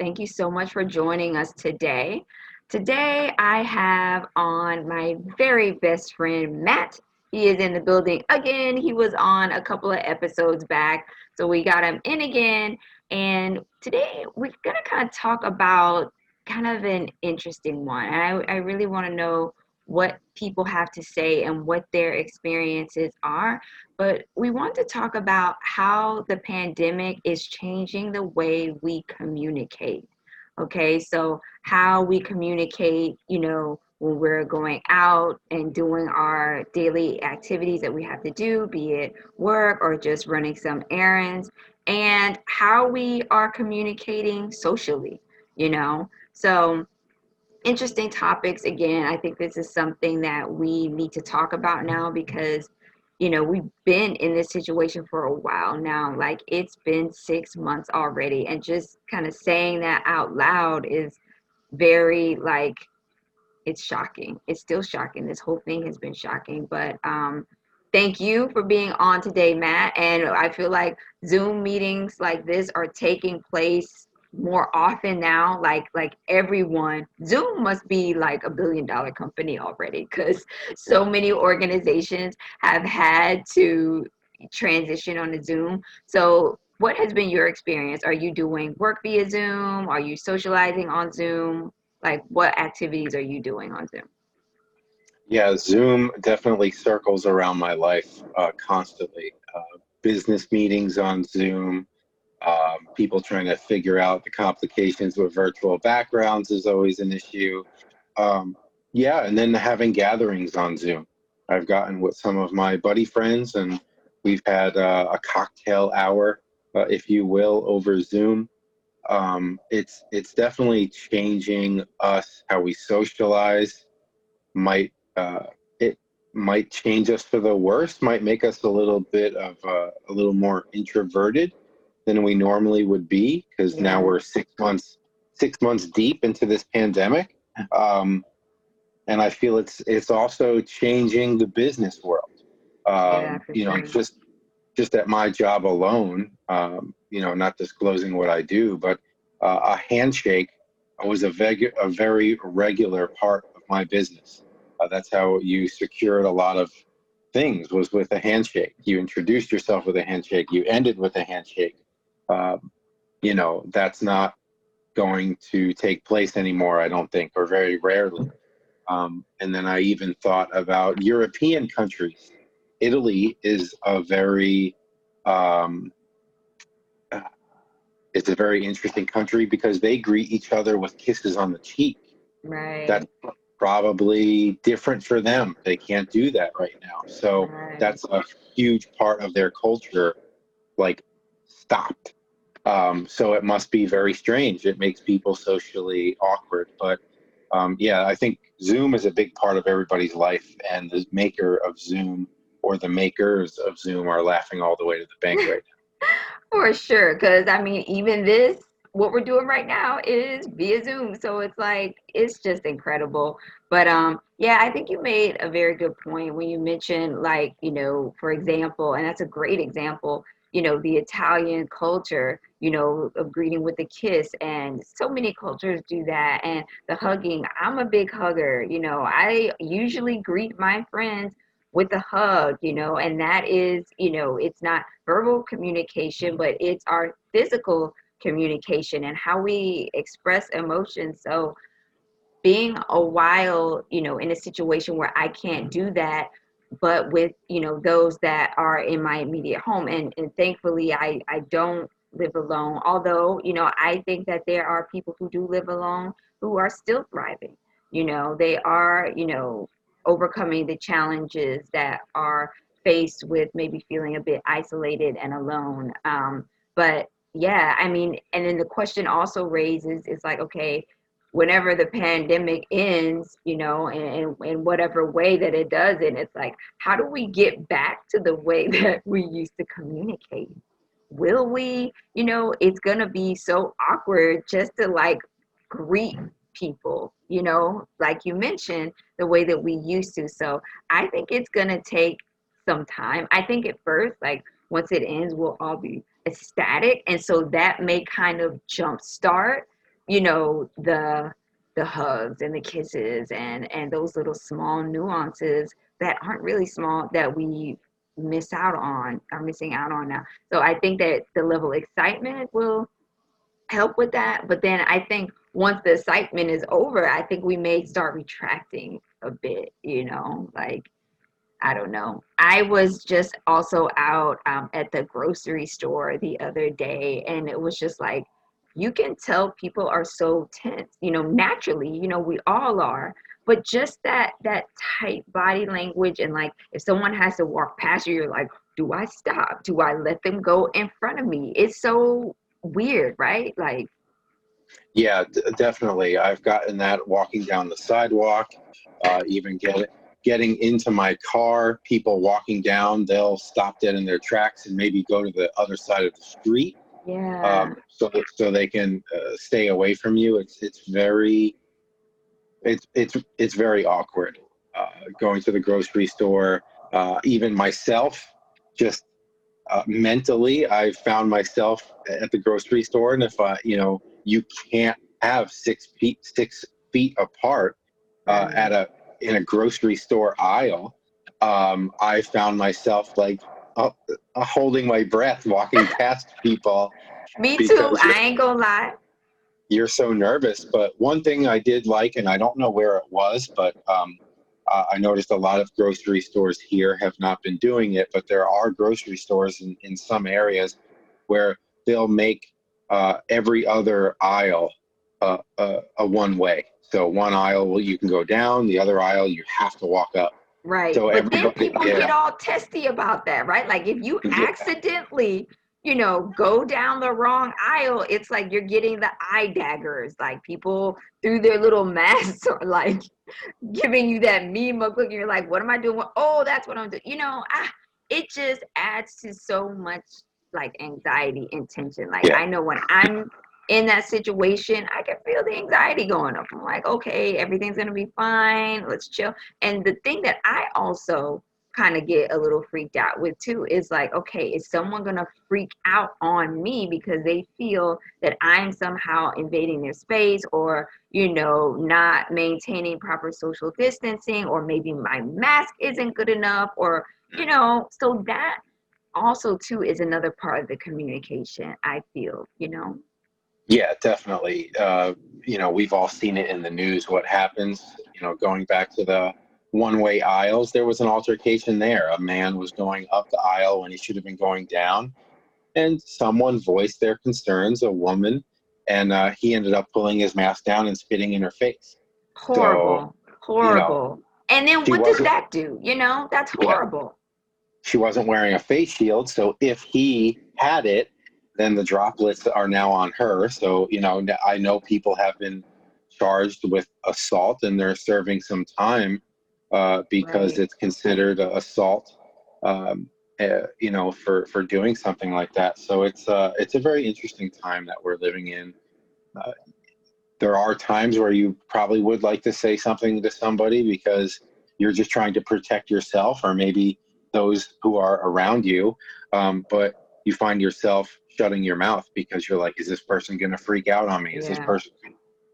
Thank you so much for joining us today. Today, I have on my very best friend, Matt. He is in the building again. He was on a couple of episodes back, so we got him in again. And today, we're going to kind of talk about kind of an interesting one. I, I really want to know what people have to say and what their experiences are. But we want to talk about how the pandemic is changing the way we communicate. Okay, so how we communicate, you know, when we're going out and doing our daily activities that we have to do, be it work or just running some errands, and how we are communicating socially, you know. So, interesting topics again. I think this is something that we need to talk about now because you know, we've been in this situation for a while now. Like it's been six months already. And just kind of saying that out loud is very like it's shocking. It's still shocking. This whole thing has been shocking. But um thank you for being on today, Matt. And I feel like Zoom meetings like this are taking place more often now like like everyone zoom must be like a billion dollar company already because so many organizations have had to transition on to zoom. So what has been your experience? Are you doing work via zoom? Are you socializing on zoom? Like what activities are you doing on zoom? Yeah zoom definitely circles around my life uh, constantly. Uh, business meetings on zoom um, people trying to figure out the complications with virtual backgrounds is always an issue. Um, yeah, and then having gatherings on Zoom. I've gotten with some of my buddy friends, and we've had uh, a cocktail hour, uh, if you will, over Zoom. Um, it's it's definitely changing us how we socialize. Might uh, it might change us for the worse. Might make us a little bit of uh, a little more introverted than we normally would be because yeah. now we're six months six months deep into this pandemic. Um, and i feel it's it's also changing the business world. Um, yeah, you know just just at my job alone um, you know not disclosing what i do but uh, a handshake was a, veg- a very regular part of my business. Uh, that's how you secured a lot of things was with a handshake. You introduced yourself with a handshake. You ended with a handshake um, you know, that's not going to take place anymore, I don't think, or very rarely. Um, and then I even thought about European countries. Italy is a very, um, uh, it's a very interesting country because they greet each other with kisses on the cheek. Right. That's probably different for them. They can't do that right now. So right. that's a huge part of their culture, like stopped. Um, so it must be very strange. It makes people socially awkward. But um, yeah, I think Zoom is a big part of everybody's life, and the maker of Zoom or the makers of Zoom are laughing all the way to the bank right now. For sure, because I mean, even this, what we're doing right now is via Zoom, so it's like it's just incredible. But um, yeah, I think you made a very good point when you mentioned, like, you know, for example, and that's a great example you know, the Italian culture, you know, of greeting with a kiss. And so many cultures do that. And the hugging, I'm a big hugger. You know, I usually greet my friends with a hug, you know, and that is, you know, it's not verbal communication, but it's our physical communication and how we express emotions. So, being a while, you know, in a situation where I can't do that, but with you know those that are in my immediate home and, and thankfully i i don't live alone. Although you know i think that there are people who do live alone who are still thriving. You know they are you know overcoming the challenges that are faced with maybe feeling a bit isolated and alone. Um, but yeah i mean and then the question also raises is like okay whenever the pandemic ends, you know, and in whatever way that it does, and it's like, how do we get back to the way that we used to communicate? Will we, you know, it's gonna be so awkward just to like greet people, you know, like you mentioned, the way that we used to. So I think it's gonna take some time. I think at first, like once it ends, we'll all be ecstatic, and so that may kind of jumpstart, you know, the the hugs and the kisses and and those little small nuances that aren't really small that we miss out on are missing out on now. So I think that the level of excitement will help with that. But then I think once the excitement is over, I think we may start retracting a bit, you know, like I don't know. I was just also out um, at the grocery store the other day, and it was just like, you can tell people are so tense, you know, naturally, you know, we all are. But just that that tight body language and like if someone has to walk past you, you're like, do I stop? Do I let them go in front of me? It's so weird, right? Like Yeah, d- definitely. I've gotten that walking down the sidewalk, uh, even get, getting into my car, people walking down, they'll stop dead in their tracks and maybe go to the other side of the street yeah. um, so so they can uh, stay away from you. It's it's very it's it's it's very awkward uh, going to the grocery store. Uh, even myself, just uh, mentally, I found myself at the grocery store, and if I you know you can't have six feet six feet apart uh, at a in a grocery store aisle. Um, I found myself like uh, uh, holding my breath, walking past people Me too. I ain't gonna lie. You're so nervous. But one thing I did like, and I don't know where it was, but um, uh, I noticed a lot of grocery stores here have not been doing it. But there are grocery stores in, in some areas where they'll make uh, every other aisle uh, uh, a one way. So one aisle well, you can go down, the other aisle you have to walk up. Right. So but then people yeah. get all testy about that, right? Like if you Yeah. You know, go down the wrong aisle, it's like you're getting the eye daggers. Like people through their little masks are like giving you that mean look. and You're like, what am I doing? Oh, that's what I'm doing. You know, ah, it just adds to so much like anxiety and tension. Like Yeah. I know when I'm in that situation, I can feel the anxiety going up. I'm like, okay, everything's gonna be fine. Let's chill. And the thing that I also kind of get a little freaked out with too is like, okay, is someone gonna freak out on me because they feel that I'm somehow invading their space or, you know, not maintaining proper social distancing, or maybe my mask isn't good enough, or, you know, so that also too is another part of the communication, I feel, you know. Yeah, definitely. Uh, you know, we've all seen it in the news what happens. You know, going back to the one way aisles, there was an altercation there. A man was going up the aisle when he should have been going down, and someone voiced their concerns, a woman, and uh, he ended up pulling his mask down and spitting in her face. Horrible. horrible. and then what does that do? You know, that's Yeah. horrible. She wasn't wearing a face shield, so if he had it, then the droplets are now on her. So, you know, I know people have been charged with assault and they're serving some time uh, because Right. it's considered a assault, um, uh, you know, for, for doing something like that. So it's, uh, it's a very interesting time that we're living in. Uh, there are times where you probably would like to say something to somebody because you're just trying to protect yourself or maybe those who are around you. Um, but you find yourself shutting your mouth because you're like, is this person going to freak out on me? Is this person,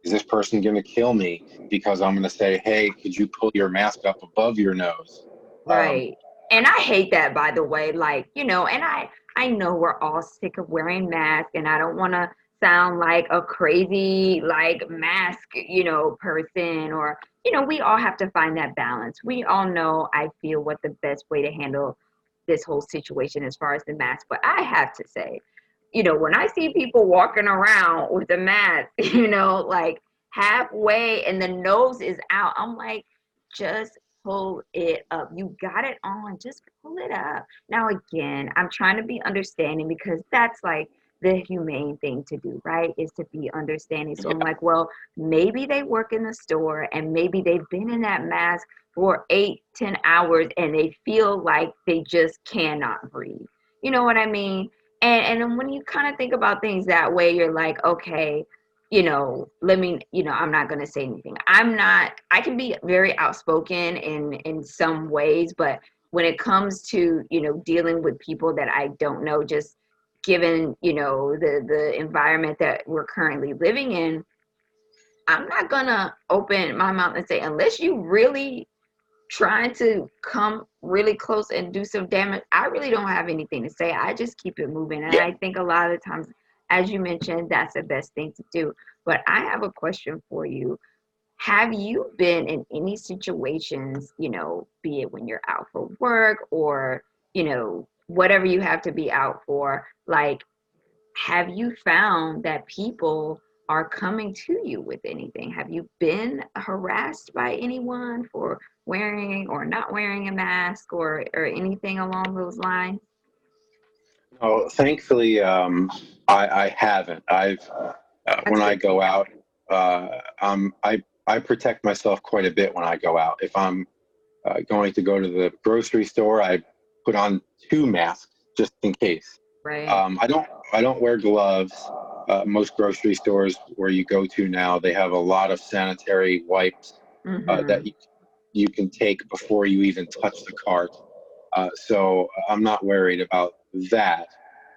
is this person going to kill me because I'm going to say, hey, could you pull your mask up above your nose? Um, Right. and I hate that by the way. Like, you know, and I I know we're all sick of wearing masks and I don't want to sound like a crazy like mask, you know, person or you know, we all have to find that balance. We all know I feel what the best way to handle this whole situation as far as the mask, but I have to say, you know, when I see people walking around with a mask, you know, like halfway and the nose is out, I'm like, just pull it up. You got it on, just pull it up. Now, again, I'm trying to be understanding because that's like the humane thing to do, right? Is to be understanding. So I'm like, well, maybe they work in the store and maybe they've been in that mask for eight, ten hours and they feel like they just cannot breathe. You know what I mean? And and when you kind of think about things that way, you're like, okay, you know, let me, you know, I'm not going to say anything. I'm not, I can be very outspoken in, in some ways, but when it comes to you know dealing with people that I don't know, just given you know the the environment that we're currently living in, I'm not gonna open my mouth and say unless you really trying to come really close and do some damage, I really don't have anything to say. I just keep it moving. And I think a lot of the times, as you mentioned, that's the best thing to do. But I have a question for you. Have you been in any situations, you know, be it when you're out for work or, you know, whatever you have to be out for, like, have you found that people are coming to you with anything? Have you been harassed by anyone for wearing or not wearing a mask or, or anything along those lines? Oh, thankfully, um, I, I haven't. I've uh, when I go out, uh, um, I I protect myself quite a bit when I go out. If I'm uh, going to go to the grocery store, I put on two masks just in case. Right. Um, I don't I don't wear gloves. Uh, most grocery stores where you go to now, they have a lot of sanitary wipes uh, Mhm. that you, you can take before you even touch the cart. Uh, so I'm not worried about that.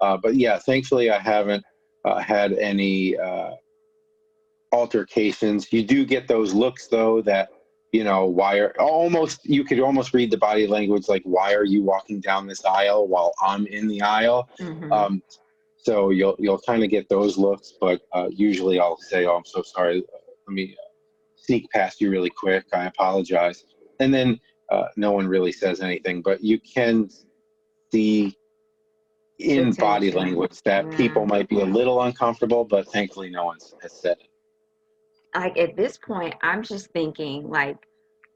Uh, but yeah, thankfully I haven't uh, had any uh, altercations. You do get those looks though that you know why are almost you could almost read the body language like why are you walking down this aisle while I'm in the aisle. Mhm. Um, so you'll you'll kind of get those looks, but uh, usually I'll say, "Oh, I'm so sorry. Let me uh, sneak past you really quick. I apologize." And then uh, no one really says anything, but you can see in body language that Yeah. people might be a little uncomfortable, but thankfully no one has said it. like at this point, I'm just thinking like,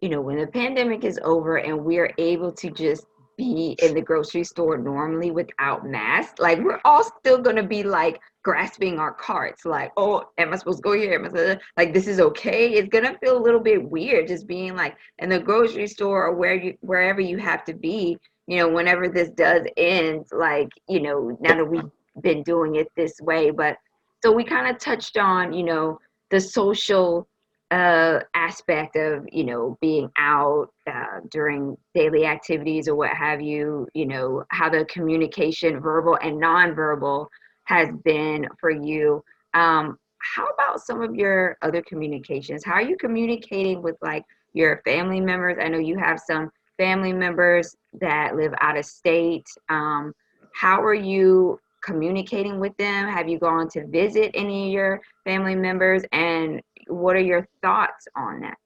you know, when the pandemic is over and we're able to just be in the grocery store normally without masks, like we're all still gonna be like grasping our carts, like, oh, am I supposed to go here? Am I supposed to, like this is okay? It's gonna feel a little bit weird just being like in the grocery store or where you wherever you have to be, you know, whenever this does end, like, you know, now that we've been doing it this way. But so we kind of touched on, you know, the social uh, aspect of you know being out uh, during daily activities or what have you you know how the communication verbal and nonverbal has been for you. Um, how about some of your other communications? How are you communicating with like your family members? I know you have some family members that live out of state. Um, how are you communicating with them? Have you gone to visit any of your family members? And what are your thoughts on that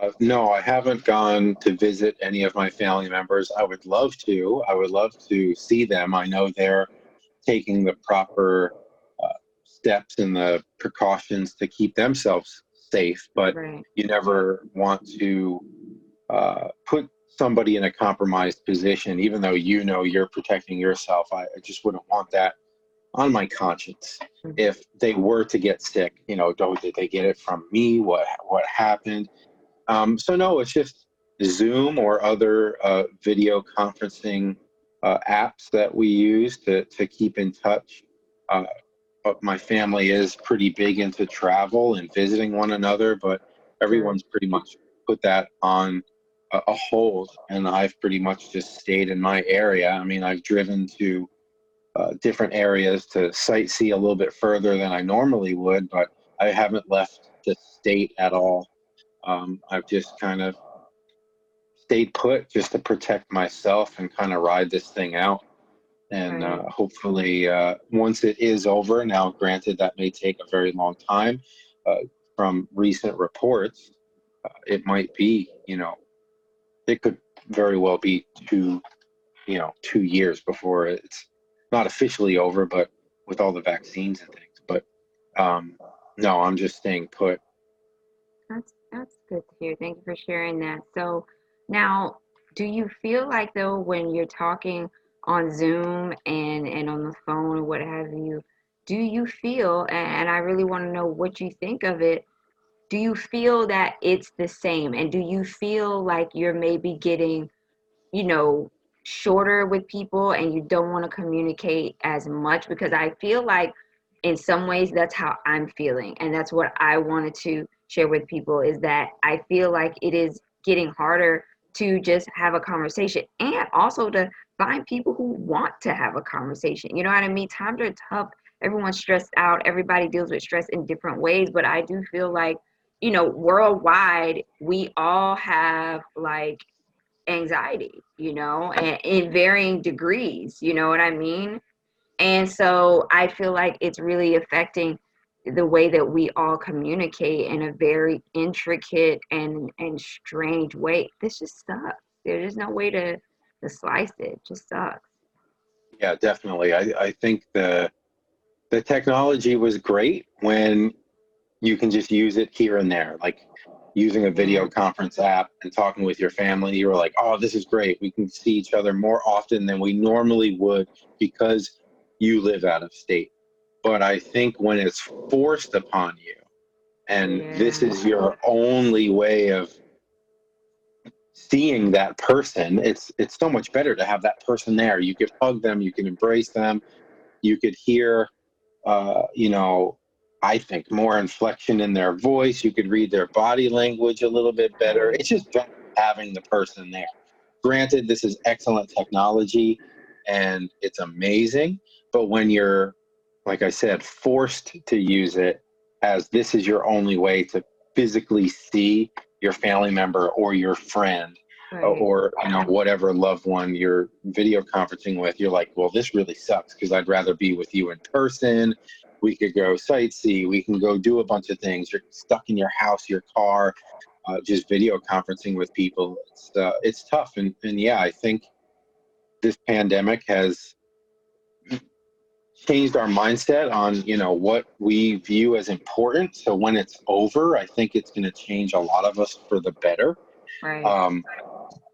Uh, no, I haven't gone to visit any of my family members. I would love to. I would love to see them. I know they're taking the proper uh, steps and the precautions to keep themselves safe, but right you never want to uh, put somebody in a compromised position, even though you know you're protecting yourself. I, I just wouldn't want that on my conscience. Mhm. If they were to get sick, you know, don't did they get it from me? What what happened? Um, so no, it's just Zoom or other uh, video conferencing uh, apps that we use to to keep in touch. Uh, but my family is pretty big into travel and visiting one another, but everyone's pretty much put that on a, a hold, and I've pretty much just stayed in my area. I mean, I've driven to uh, different areas to sightsee a little bit further than I normally would, but I haven't left the state at all. Um, I've just kind of stayed put just to protect myself and kind of ride this thing out. And uh, hopefully, uh, once it is over, now granted that may take a very long time, uh, from recent reports, uh, it might be, you know, it could very well be two, you know, two years before it's not officially over, but with all the vaccines and things. But um, no, I'm just staying put. That's that's good to hear. Thank you for sharing that. So now, do you feel like though when you're talking on Zoom and and on the phone or what have you, do you feel and, and I really want to know what you think of it. Do you feel that it's the same? And do you feel like you're maybe getting, you know, shorter with people and you don't want to communicate as much? Because I feel like in some ways that's how I'm feeling. And that's what I wanted to share with people is that I feel like it is getting harder to just have a conversation and also to find people who want to have a conversation. You know what I mean? Times are tough. Everyone's stressed out. Everybody deals with stress in different ways, but I do feel like, you know, worldwide, we all have like anxiety, you know, and in varying degrees, you know what I mean? And so I feel like it's really affecting the way that we all communicate in a very intricate and and strange way. This just sucks. There's no way to to slice it. it just sucks. Yeah, definitely. I, I think the the technology was great when you can just use it here and there. Like using a video conference app and talking with your family, you were like, oh, this is great. We can see each other more often than we normally would because you live out of state. But I think when it's forced upon you and yeah. this is your only way of seeing that person, it's it's so much better to have that person there. You could hug them, you can embrace them, you could hear uh, you know, I think more inflection in their voice. You could read their body language a little bit better. It's just better having the person there. Granted, this is excellent technology and it's amazing, but when you're, like I said, forced to use it as this is your only way to physically see your family member or your friend uh, right. or you know whatever loved one you're video conferencing with you're like well this really sucks because i'd rather be with you in person we could go sightsee we can go do a bunch of things. You're stuck in your house your car uh, just video conferencing with people. It's uh, it's tough. And, and yeah i think this pandemic has changed our mindset on you know what we view as important. So when it's over i think it's going to change a lot of us for the better. Right. um,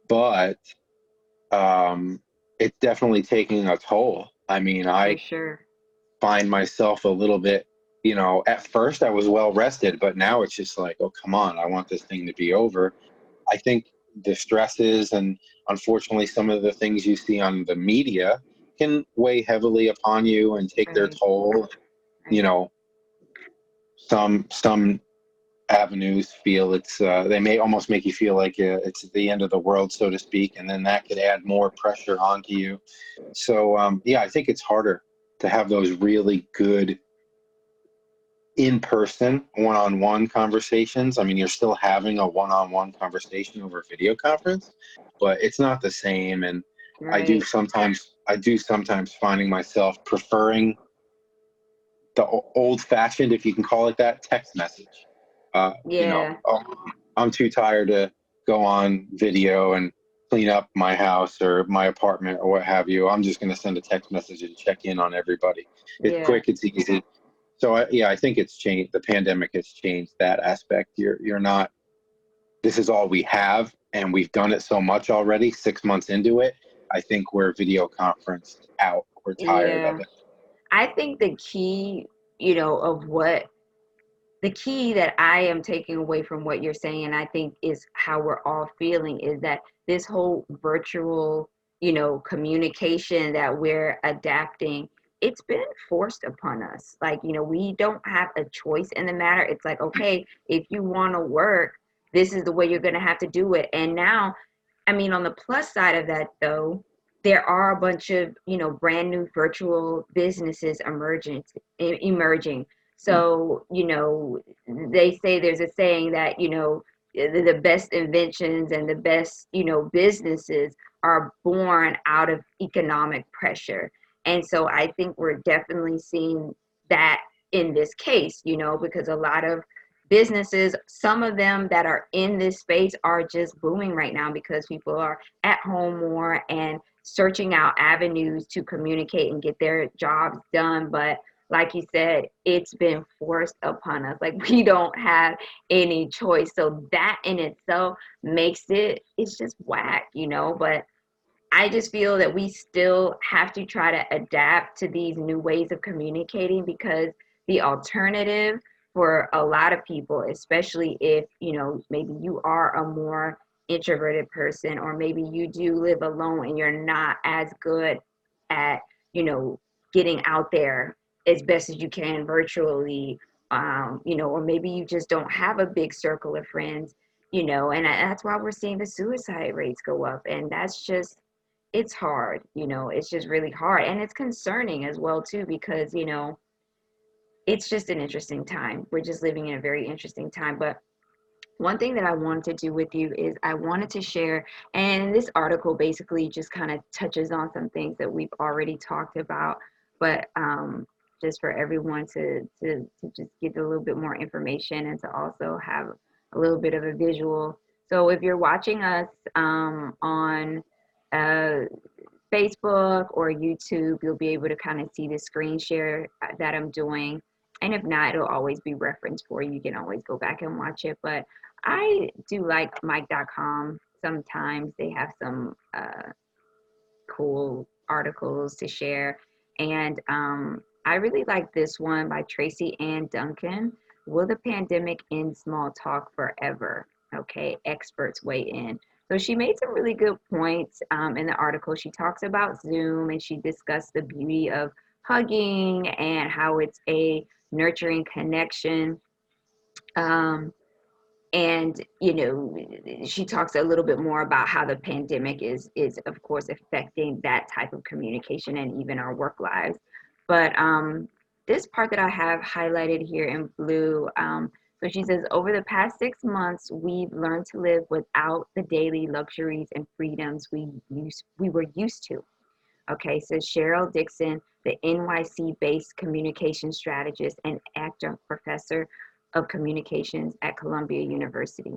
but um, it's definitely taking a toll. I mean i sure find myself a little bit you know at first i was well rested but now it's just like oh come on i want this thing to be over. I think the stresses and unfortunately some of the things you see on the media can weigh heavily upon you and take their toll you know. Some some avenues feel it's uh, they may almost make you feel like uh, it's the end of the world so to speak and then that could add more pressure onto you. So um, yeah i think it's harder to have those really good in-person one-on-one conversations i mean you're still having a one-on-one conversation over video conference but it's not the same and right. i do sometimes i do sometimes finding myself preferring the old-fashioned if you can call it that text message uh, yeah. you know oh, i'm too tired to go on video and clean up my house or my apartment or what have you, I'm just going to send a text message and check in on everybody. It's yeah. quick, it's easy. So I, yeah, I think it's changed. The pandemic has changed that aspect. You're you're not. This is all we have, and we've done it so much already. Six months into it, I think we're video conference out. We're tired yeah. of it. I think the key, you know, of what the key that I am taking away from what you're saying, I think, is how we're all feeling is that this whole virtual, you know, communication that we're adapting, it's been forced upon us. Like, you know, we don't have a choice in the matter. It's like, okay, if you want to work, this is the way you're going to have to do it. And now, I mean, on the plus side of that, though, there are a bunch of you know brand new virtual businesses emerging emerging so, you know, they say there's a saying that, you know, the, best inventions and the best, you know, businesses are born out of economic pressure. And so I think we're definitely seeing that in this case, you know, because a lot of businesses, some of them that are in this space are just booming right now because people are at home more and searching out avenues to communicate and get their jobs done. But like you said, it's been forced upon us. Like we don't have any choice. So that in itself makes it, it's just whack, you know. But I just feel that we still have to try to adapt to these new ways of communicating because the alternative for a lot of people, especially if, you know, maybe you are a more introverted person or maybe you do live alone and you're not as good at, you know, getting out there as best as you can virtually um, you know or maybe you just don't have a big circle of friends you know, and that's why we're seeing the suicide rates go up. And that's just, it's hard, you know, it's just really hard. And it's concerning as well, too, because, you know, it's just an interesting time. We're just living in a very interesting time. But one thing that I wanted to do with you is I wanted to share, and this article basically just kind of touches on some things that we've already talked about, but um, just for everyone to, to, to just get a little bit more information and to also have a little bit of a visual. So if you're watching us um, on uh, Facebook or YouTube, you'll be able to kind of see the screen share uh, that I'm doing. And if not, it'll always be referenced for you. You can always go back and watch it. But I do like Mic.com. Sometimes they have some uh, cool articles to share. And um, I really like this one by Tracey Anne Duncan. Will the pandemic end small talk forever? Okay, experts weigh in. So she made some really good points um, in the article. She talks about Zoom and she discussed the beauty of hugging and how it's a nurturing connection. Um, and you know she talks a little bit more about how the pandemic is is of course affecting that type of communication and even our work lives but um, this part that i have highlighted here in blue um, so she says over the past six months we've learned to live without the daily luxuries and freedoms we used we were used to okay says cheryl dixon the nyc based communication strategist and adjunct professor of Communications at Columbia University.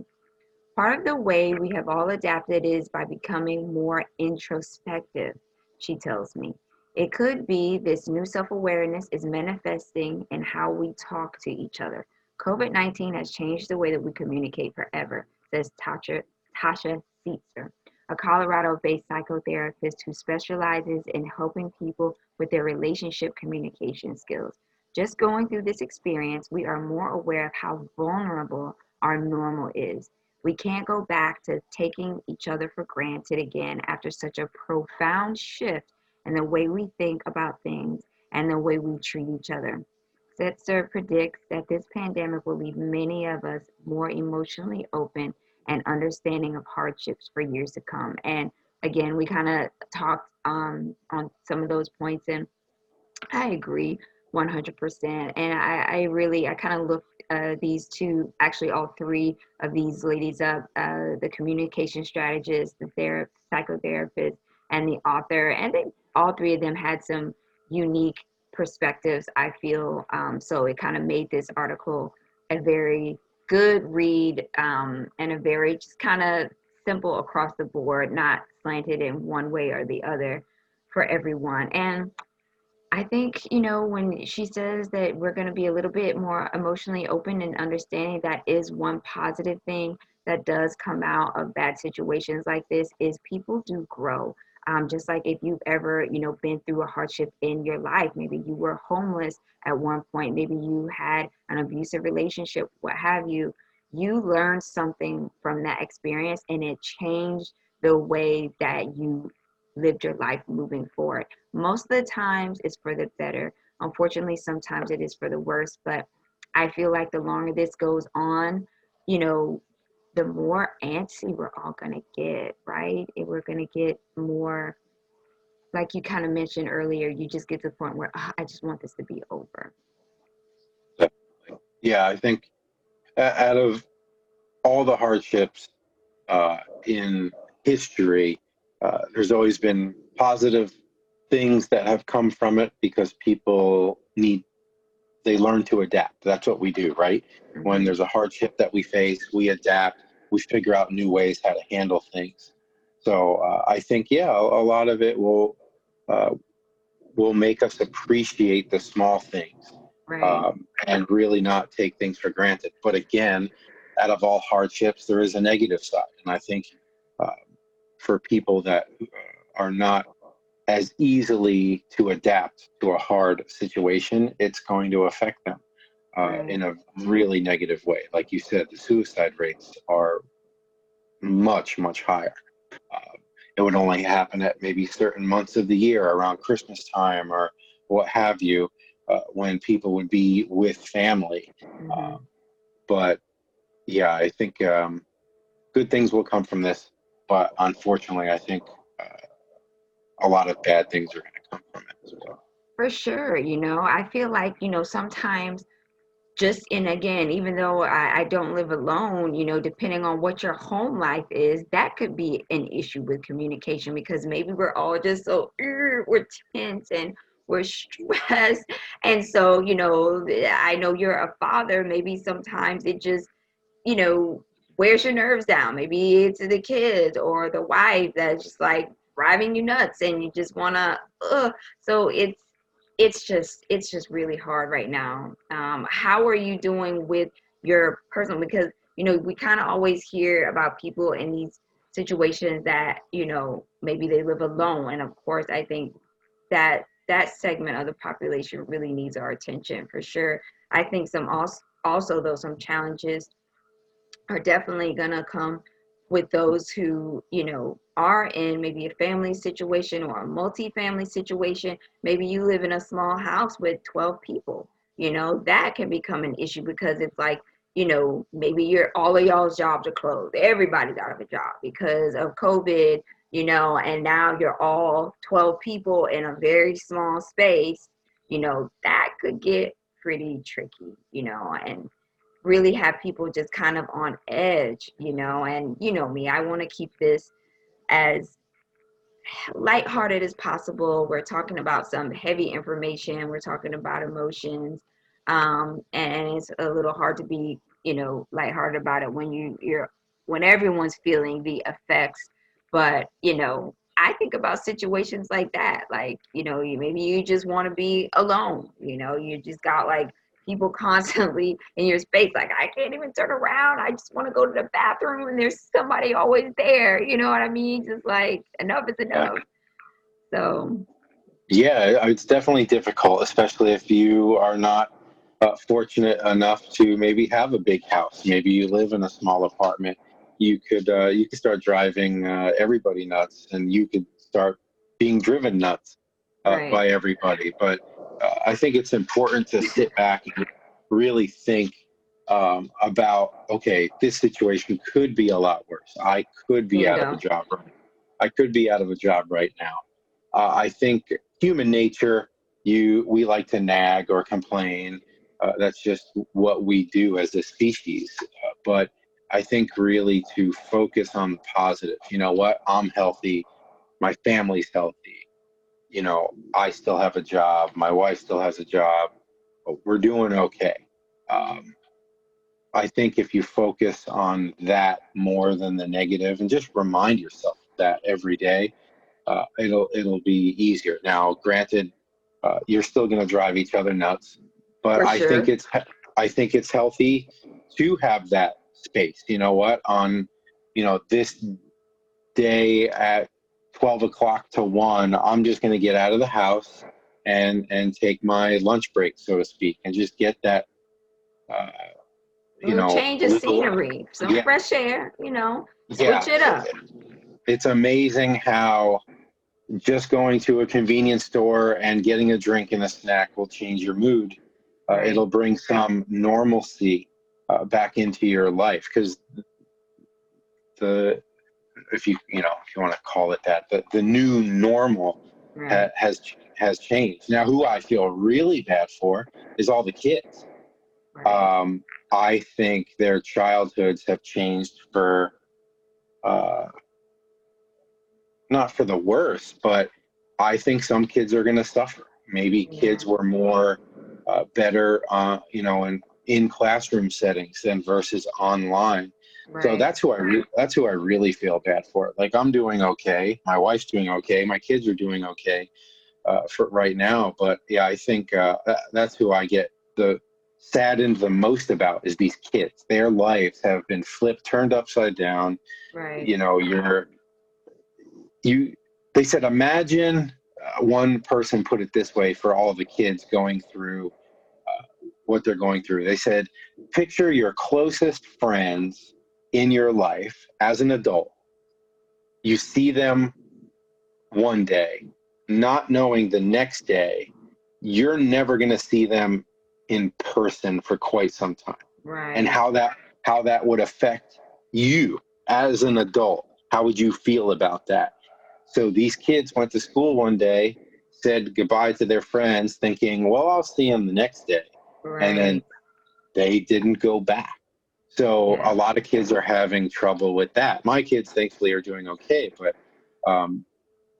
Part of the way we have all adapted is by becoming more introspective, she tells me. It could be this new self awareness is manifesting in how we talk to each other. COVID 19 has changed the way that we communicate forever, says Tasha, Tasha Seitzer, a Colorado based psychotherapist who specializes in helping people with their relationship communication skills. Just going through this experience, we are more aware of how vulnerable our normal is. We can't go back to taking each other for granted again after such a profound shift in the way we think about things and the way we treat each other. Seitzer predicts that this pandemic will leave many of us more emotionally open and understanding of hardships for years to come. And again, we kind of talked um, on some of those points, and I agree. 100% and i, I really i kind of looked uh, these two actually all three of these ladies up uh, the communication strategist the therapist psychotherapist and the author and they all three of them had some unique perspectives i feel um, so it kind of made this article a very good read um, and a very just kind of simple across the board not slanted in one way or the other for everyone and I think, you know, when she says that we're going to be a little bit more emotionally open and understanding that is one positive thing that does come out of bad situations like this is people do grow. Um, just like if you've ever, you know, been through a hardship in your life, maybe you were homeless at one point, maybe you had an abusive relationship, what have you, you learned something from that experience and it changed the way that you lived your life moving forward. Most of the times it's for the better. Unfortunately, sometimes it is for the worse, but I feel like the longer this goes on, you know, the more antsy we're all going to get, right? And we're going to get more, like you kind of mentioned earlier, you just get to the point where oh, I just want this to be over. Yeah, I think out of all the hardships uh, in history, uh, there's always been positive things that have come from it because people need they learn to adapt. That's what we do right? When mm-hmm. there's a hardship that we face we adapt we figure out new ways how to handle things. So uh, i think yeah a, a, lot of it will uh, will make us appreciate the small things right. um, and really not take things for granted. But again out of all hardships there is a negative side. And i think uh, for people that are not as easily to adapt to a hard situation, it's going to affect them uh, in a really negative way. Like you said, the suicide rates are much, much higher. Uh, it would only happen at maybe certain months of the year around Christmas time or what have you, uh, when people would be with family. Mm-hmm. Um, but yeah, I think um, good things will come from this, but unfortunately, I think a lot of bad things are going to come from it as well. For sure, you know, I feel like, you know, sometimes just and again, even though I, I don't live alone, you know, depending on what your home life is, that could be an issue with communication because maybe we're all just so we're tense and we're stressed. And so, you know, I know you're a father, maybe sometimes it just, you know, wears your nerves down. Maybe it's the kids or the wife that's just like driving you nuts and you just wanna uh. so it's it's just it's just really hard right now. Um, how are you doing with your personal because you know we kind of always hear about people in these situations that you know maybe they live alone. And of course i think that that segment of the population really needs our attention for sure. I think some also also though some challenges are definitely going to come with those who you know are in maybe a family situation or a multi-family situation. Maybe you live in a small house with 12 people you know that can become an issue because it's like you know maybe you're all of y'all's jobs are closed. Everybody's out of a job because of covid you know and now you're all 12 people in a very small space. You know that could get pretty tricky you know and really have people just kind of on edge, you know. And you know me, I want to keep this as lighthearted as possible. We're talking about some heavy information, we're talking about emotions. Um, and it's a little hard to be, you know, lighthearted about it when you you're when everyone's feeling the effects. But, you know, I think about situations like that. Like, you know, you maybe you just want to be alone, you know, you just got like people constantly in your space. Like, I can't even turn around. I just want to go to the bathroom and there's somebody always there. You know what I mean? Just like, enough is enough. Yeah. So. Yeah, it's definitely difficult, especially if you are not uh, fortunate enough to maybe have a big house. Maybe you live in a small apartment. You could uh, you could start driving uh, everybody nuts, and you could start being driven nuts uh, right. by everybody. But uh, I think it's important to sit back and really think um, about okay, this situation could be a lot worse. I could be out of a job. Right, I could be out of a job right now. Uh, I think human nature. You we like to nag or complain. Uh, that's just what we do as a species. Uh, but I think really to focus on the positive. You know what? I'm healthy. My family's healthy you know, I still have a job, my wife still has a job, we're doing okay. Um, I think if you focus on that more than the negative and just remind yourself that every day, uh, it'll it'll be easier. Now, granted, uh, you're still going to drive each other nuts, but For I sure. think it's I think it's healthy to have that space. You know what? On you know this day at 12 o'clock to 1 i'm just going to get out of the house and and take my lunch break so to speak and just get that uh, you know change of scenery some yeah. fresh air you know switch yeah. it up it's amazing how just going to a convenience store and getting a drink and a snack will change your mood uh, it'll bring some normalcy uh, back into your life because the if you you know if you want to call it that the, the new normal right. ha, has has changed now who i feel really bad for is all the kids right. um, i think their childhoods have changed for uh, not for the worse but i think some kids are going to suffer maybe yeah. kids were more uh, better uh, you know in in classroom settings than versus online Right. So that's who I re- that's who I really feel bad for. Like I'm doing okay, my wife's doing okay, my kids are doing okay uh, for right now. But yeah, I think uh, that's who I get the saddened the most about is these kids. Their lives have been flipped, turned upside down. Right. You know, you're you. They said, imagine uh, one person put it this way for all of the kids going through uh, what they're going through. They said, picture your closest friends in your life as an adult, you see them one day, not knowing the next day, you're never going to see them in person for quite some time. Right. And how that how that would affect you as an adult, how would you feel about that? So these kids went to school one day, said goodbye to their friends, thinking, well, I'll see them the next day. Right. And then they didn't go back. So a lot of kids are having trouble with that. My kids, thankfully, are doing okay. But um,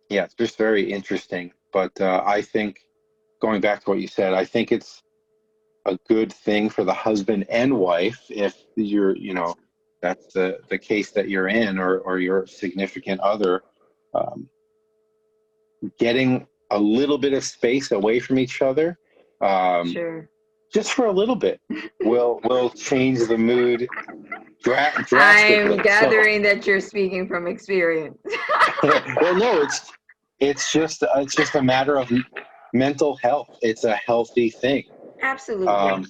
yeah, it's just very interesting. But uh, I think going back to what you said, I think it's a good thing for the husband and wife if you're, you know, that's the, the case that you're in or, or your significant other, um, getting a little bit of space away from each other. Um, sure. Just for a little bit will will change the mood dra- drastically. I'm So- gathering that you're speaking from experience. well, no, it's it's just it's just a matter of mental health. It's a healthy thing. Absolutely. Um,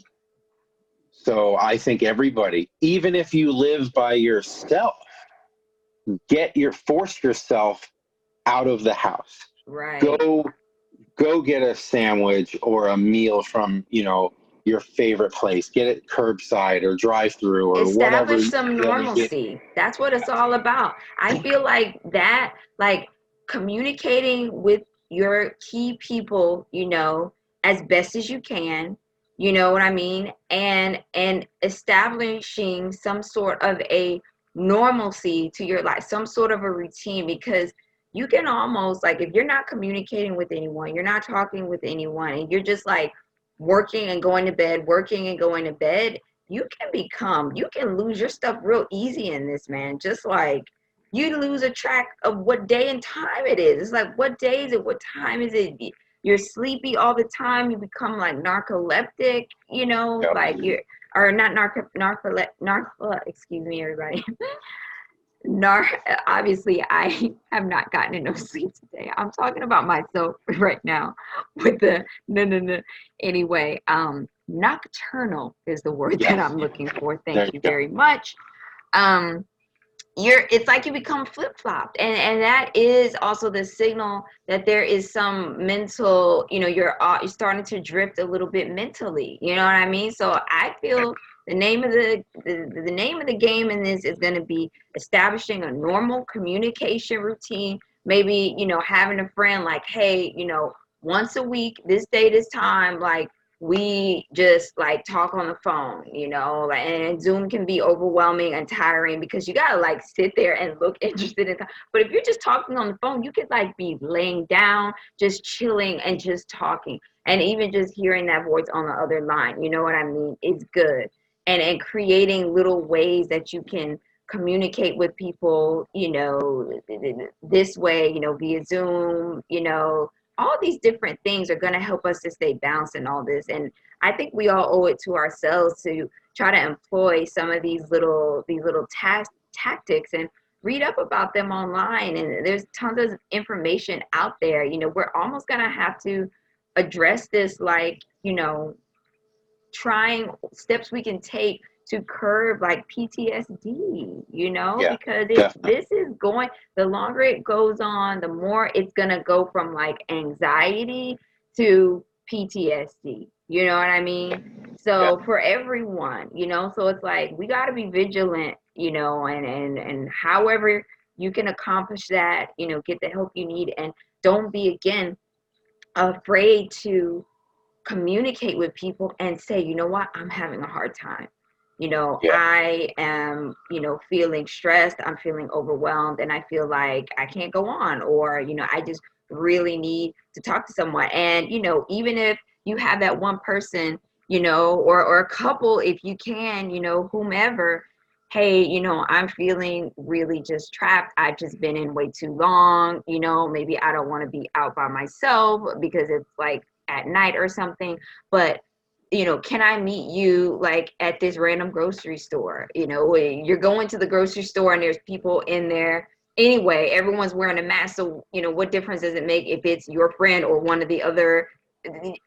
so I think everybody, even if you live by yourself, get your force yourself out of the house. right. Go go get a sandwich or a meal from you know your favorite place. Get it curbside or drive through or whatever. establish some whatever you get. normalcy that's what it's all about i feel like that like communicating with your key people you know as best as you can you know what i mean and and establishing some sort of a normalcy to your life some sort of a routine because you can almost like if you're not communicating with anyone you're not talking with anyone and you're just like working and going to bed working and going to bed you can become you can lose your stuff real easy in this man. Just like you lose a track of what day and time it is. It's like what day is it? What time is it? You're sleepy all the time. You become like narcoleptic you know? Like you're or not narco narco narco excuse me everybody Nar obviously I have not gotten enough sleep today. I'm talking about myself right now with the no no no anyway, um nocturnal is the word that I'm looking for. Thank There you you go. very much. Um you're it's like you become flip-flopped and and that is also the signal that there is some mental you know you're uh, you're starting to drift a little bit mentally you know what i mean so i feel the name of the the, the name of the game in this is going to be establishing a normal communication routine. Maybe you know having a friend like hey you know once a week this day this time like we just like talk on the phone you know like and zoom can be overwhelming and tiring because you gotta like sit there and look interested in but if you're just talking on the phone you could like be laying down just chilling and just talking and even just hearing that voice on the other line you know what i mean? It's good and and creating little ways that you can communicate with people you know this way you know via zoom you know all these different things are going to help us to stay balanced in all this. And i think we all owe it to ourselves to try to employ some of these little these little ta- tactics and read up about them online. And there's tons of information out there. You know we're almost going to have to address this like you know trying steps we can take to curb like PTSD, you know, Yeah, because definitely. this is going, the longer it goes on, the more it's going to go from like anxiety to PTSD. You know what I mean? So for everyone, you know, so it's like we got to be vigilant, you know, and and and however you can accomplish that, you know, get the help you need and don't be again afraid to communicate with people and say, you know what, I'm having a hard time. You know, Yeah. I am, you know, feeling stressed, I'm feeling overwhelmed, and I feel like I can't go on, or, you know, I just really need to talk to someone. And, you know, even if you have that one person, you know, or, or a couple, if you can, you know, whomever, hey, you know, I'm feeling really just trapped. I've just been in way too long, you know, maybe I don't want to be out by myself because it's like at night or something. But, you know, can I meet you like at this random grocery store? You know, you're going to the grocery store and there's people in there. Anyway, everyone's wearing a mask. So, you know, what difference does it make if it's your friend or one of the other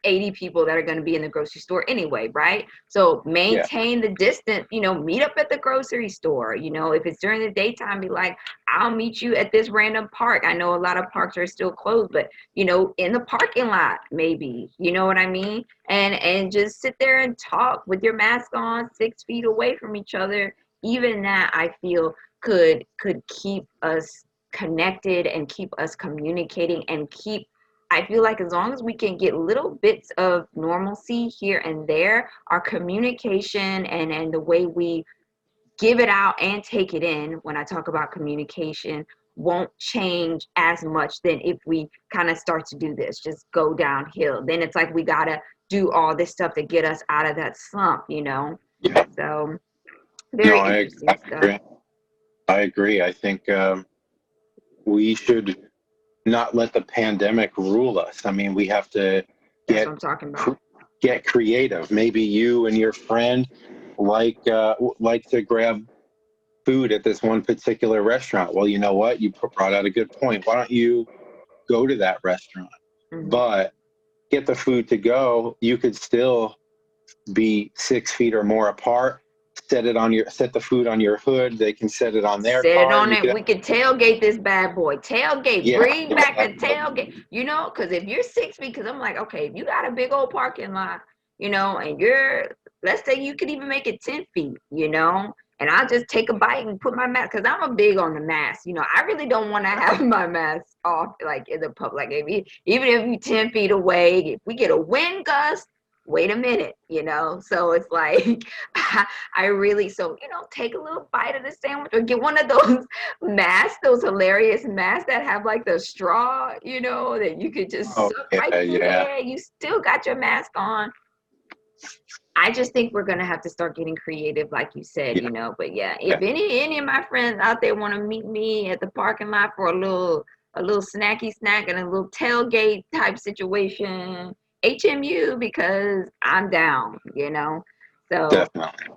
80 people that are going to be in the grocery store anyway, right? So maintain the distance, you know, meet up at the grocery store. You know, if it's during the daytime, be like, I'll meet you at this random park. I know a lot of parks are still closed, but you know, in the parking lot, maybe, you know what I mean? And and just sit there and talk with your mask on, six feet away from each other. Even that I feel could could keep us connected and keep us communicating and keep I feel like as long as we can get little bits of normalcy here and there, our communication and and the way we give it out and take it in when I talk about communication won't change as much than if we kind of start to do this, just go downhill. Then it's like we got to do all this stuff to get us out of that slump, you know? Yeah. So, very no, I, interesting I stuff. agree. I agree. I think um, we should not let the pandemic rule us. I mean, we have to get what I'm talking about. get creative. Maybe you and your friend like uh, like to grab food at this one particular restaurant. Well, you know what? You brought out a good point. Why don't you go to that restaurant? Mhm. But get the food to go. You could still be six feet or more apart. Set it on your set the food on your hood. They can set it on their Set it on it. We could tailgate this bad boy. Tailgate. Yeah. Bring back a tailgate. You know, because if you're six feet, because I'm like, okay, if you got a big old parking lot, you know, and you're, let's say you could even make it 10 feet, you know, and I'll just take a bite and put my mask, because I'm a big on the mask. You know, I really don't want to have my mask off, like in the public. Like, if you, even if you're 10 feet away, if we get a wind gust, wait a minute, you know? So it's like, I really, so, you know, take a little bite of the sandwich or get one of those masks, those hilarious masks that have like the straw, you know, that you could just Oh, suck right yeah, yeah. there. You still got your mask on. I just think we're gonna have to start getting creative, like you said, Yeah. you know. But yeah, if any any of my friends out there want to meet me at the parking lot for a little a little snacky snack and a little tailgate type situation, HMU because I'm down, you know. So Definitely.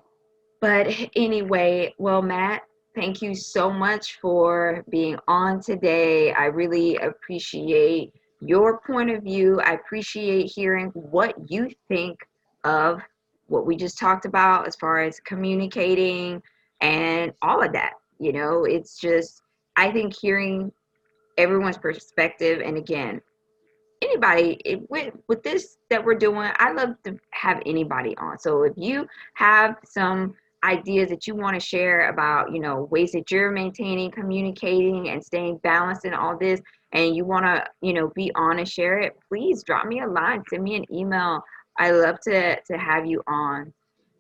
but anyway, well, Matt, thank you so much for being on today. I really appreciate your point of view. I appreciate hearing what you think of what we just talked about as far as communicating and all of that. You know, it's just, I think hearing everyone's perspective, and again, anybody it, with with this that we're doing i love to have anybody on. So if you have some ideas that you want to share about you know ways that you're maintaining communicating and staying balanced in all this and you want to you know be on and share it please drop me a line send me an email. I love to to have you on.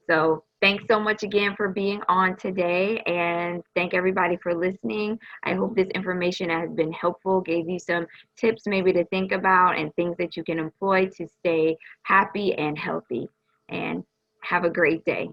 So thanks so much again for being on today and thank everybody for listening. I hope this information has been helpful gave you some tips maybe to think about and things that you can employ to stay happy and healthy. And have a great day